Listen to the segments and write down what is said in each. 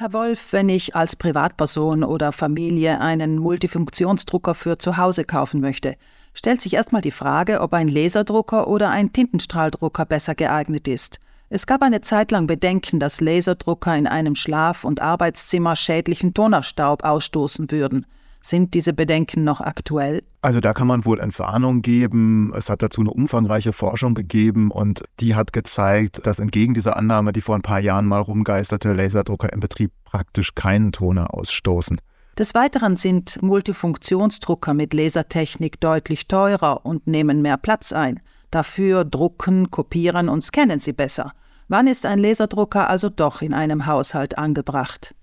Herr Wolf, wenn ich als Privatperson oder Familie einen Multifunktionsdrucker für zu Hause kaufen möchte, stellt sich erstmal die Frage, ob ein Laserdrucker oder ein Tintenstrahldrucker besser geeignet ist. Es gab eine Zeit lang Bedenken, dass Laserdrucker in einem Schlaf- und Arbeitszimmer schädlichen Tonerstaub ausstoßen würden. Sind diese Bedenken noch aktuell? Also da kann man wohl Entwarnung geben. Es hat dazu eine umfangreiche Forschung gegeben und die hat gezeigt, dass entgegen dieser Annahme, die vor ein paar Jahren mal rumgeisterte, Laserdrucker im Betrieb praktisch keinen Toner ausstoßen. Des Weiteren sind Multifunktionsdrucker mit Lasertechnik deutlich teurer und nehmen mehr Platz ein. Dafür drucken, kopieren und scannen sie besser. Wann ist ein Laserdrucker also doch in einem Haushalt angebracht?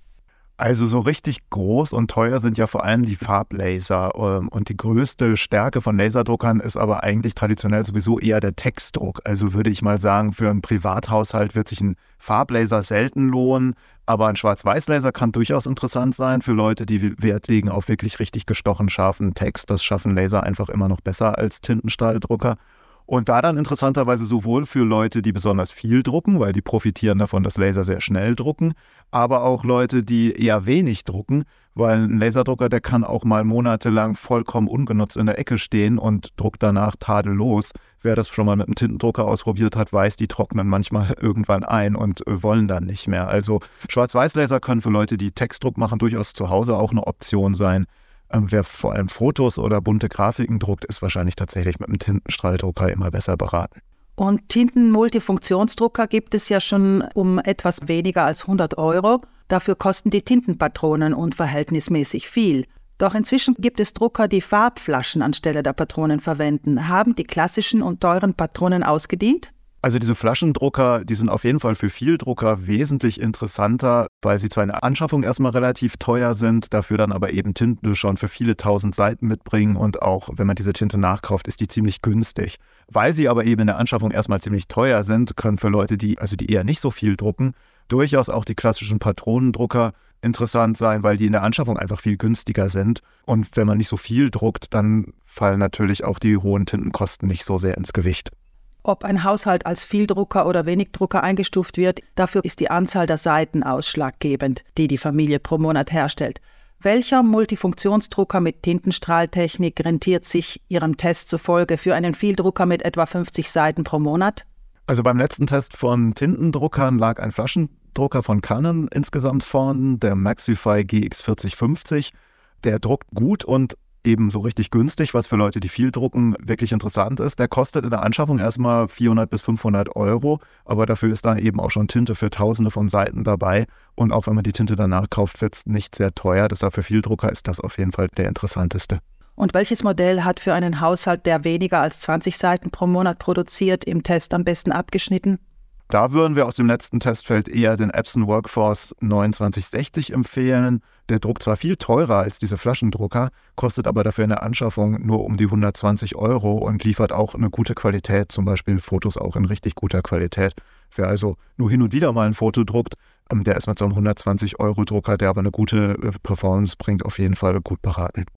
Also so richtig groß und teuer sind ja vor allem die Farblaser. Ähm, und die größte Stärke von Laserdruckern ist aber eigentlich traditionell sowieso eher der Textdruck. Also würde ich mal sagen, für einen Privathaushalt wird sich ein Farblaser selten lohnen. Aber ein Schwarz-Weiß-Laser kann durchaus interessant sein für Leute, die Wert legen auf wirklich richtig gestochen scharfen Text. Das schaffen Laser einfach immer noch besser als Tintenstrahldrucker. Und da dann interessanterweise sowohl für Leute, die besonders viel drucken, weil die profitieren davon, dass Laser sehr schnell drucken, aber auch Leute, die eher wenig drucken, weil ein Laserdrucker, der kann auch mal monatelang vollkommen ungenutzt in der Ecke stehen und druckt danach tadellos. Wer das schon mal mit einem Tintendrucker ausprobiert hat, weiß, die trocknen manchmal irgendwann ein und wollen dann nicht mehr. Also Schwarz-Weiß-Laser können für Leute, die Textdruck machen, durchaus zu Hause auch eine Option sein. Ähm, wer vor allem Fotos oder bunte Grafiken druckt, ist wahrscheinlich tatsächlich mit einem Tintenstrahldrucker immer besser beraten. Und Tintenmultifunktionsdrucker gibt es ja schon um etwas weniger als 100 Euro. Dafür kosten die Tintenpatronen unverhältnismäßig viel. Doch inzwischen gibt es Drucker, die Farbflaschen anstelle der Patronen verwenden. Haben die klassischen und teuren Patronen ausgedient? Also diese Flaschendrucker, die sind auf jeden Fall für Vieldrucker wesentlich interessanter, weil sie zwar in der Anschaffung erstmal relativ teuer sind, dafür dann aber eben Tinte schon für viele tausend Seiten mitbringen und auch wenn man diese Tinte nachkauft, ist die ziemlich günstig. Weil sie aber eben in der Anschaffung erstmal ziemlich teuer sind, können für Leute, die also die eher nicht so viel drucken, durchaus auch die klassischen Patronendrucker interessant sein, weil die in der Anschaffung einfach viel günstiger sind. Und wenn man nicht so viel druckt, dann fallen natürlich auch die hohen Tintenkosten nicht so sehr ins Gewicht. Ob ein Haushalt als Vieldrucker oder Wenigdrucker eingestuft wird, dafür ist die Anzahl der Seiten ausschlaggebend, die die Familie pro Monat herstellt. Welcher Multifunktionsdrucker mit Tintenstrahltechnik rentiert sich Ihrem Test zufolge für einen Vieldrucker mit etwa 50 Seiten pro Monat? Also beim letzten Test von Tintendruckern lag ein Flaschendrucker von Canon insgesamt vorn, der Maxify GX4050. Der druckt gut und eben so richtig günstig, was für Leute, die viel drucken, wirklich interessant ist. Der kostet in der Anschaffung erstmal 400 bis 500 Euro, aber dafür ist dann eben auch schon Tinte für tausende von Seiten dabei. Und auch wenn man die Tinte danach kauft, wird es nicht sehr teuer. Deshalb für Vieldrucker ist das auf jeden Fall der interessanteste. Und welches Modell hat für einen Haushalt, der weniger als 20 Seiten pro Monat produziert, im Test am besten abgeschnitten? Da würden wir aus dem letzten Testfeld eher den Epson Workforce 2960 empfehlen. Der druckt zwar viel teurer als diese Flaschendrucker, kostet aber dafür in der Anschaffung nur um die 120 Euro und liefert auch eine gute Qualität, zum Beispiel Fotos auch in richtig guter Qualität. Wer also nur hin und wieder mal ein Foto druckt, ähm, der ist mit so einem 120 Euro Drucker, der aber eine gute äh, Performance bringt, auf jeden Fall gut beraten.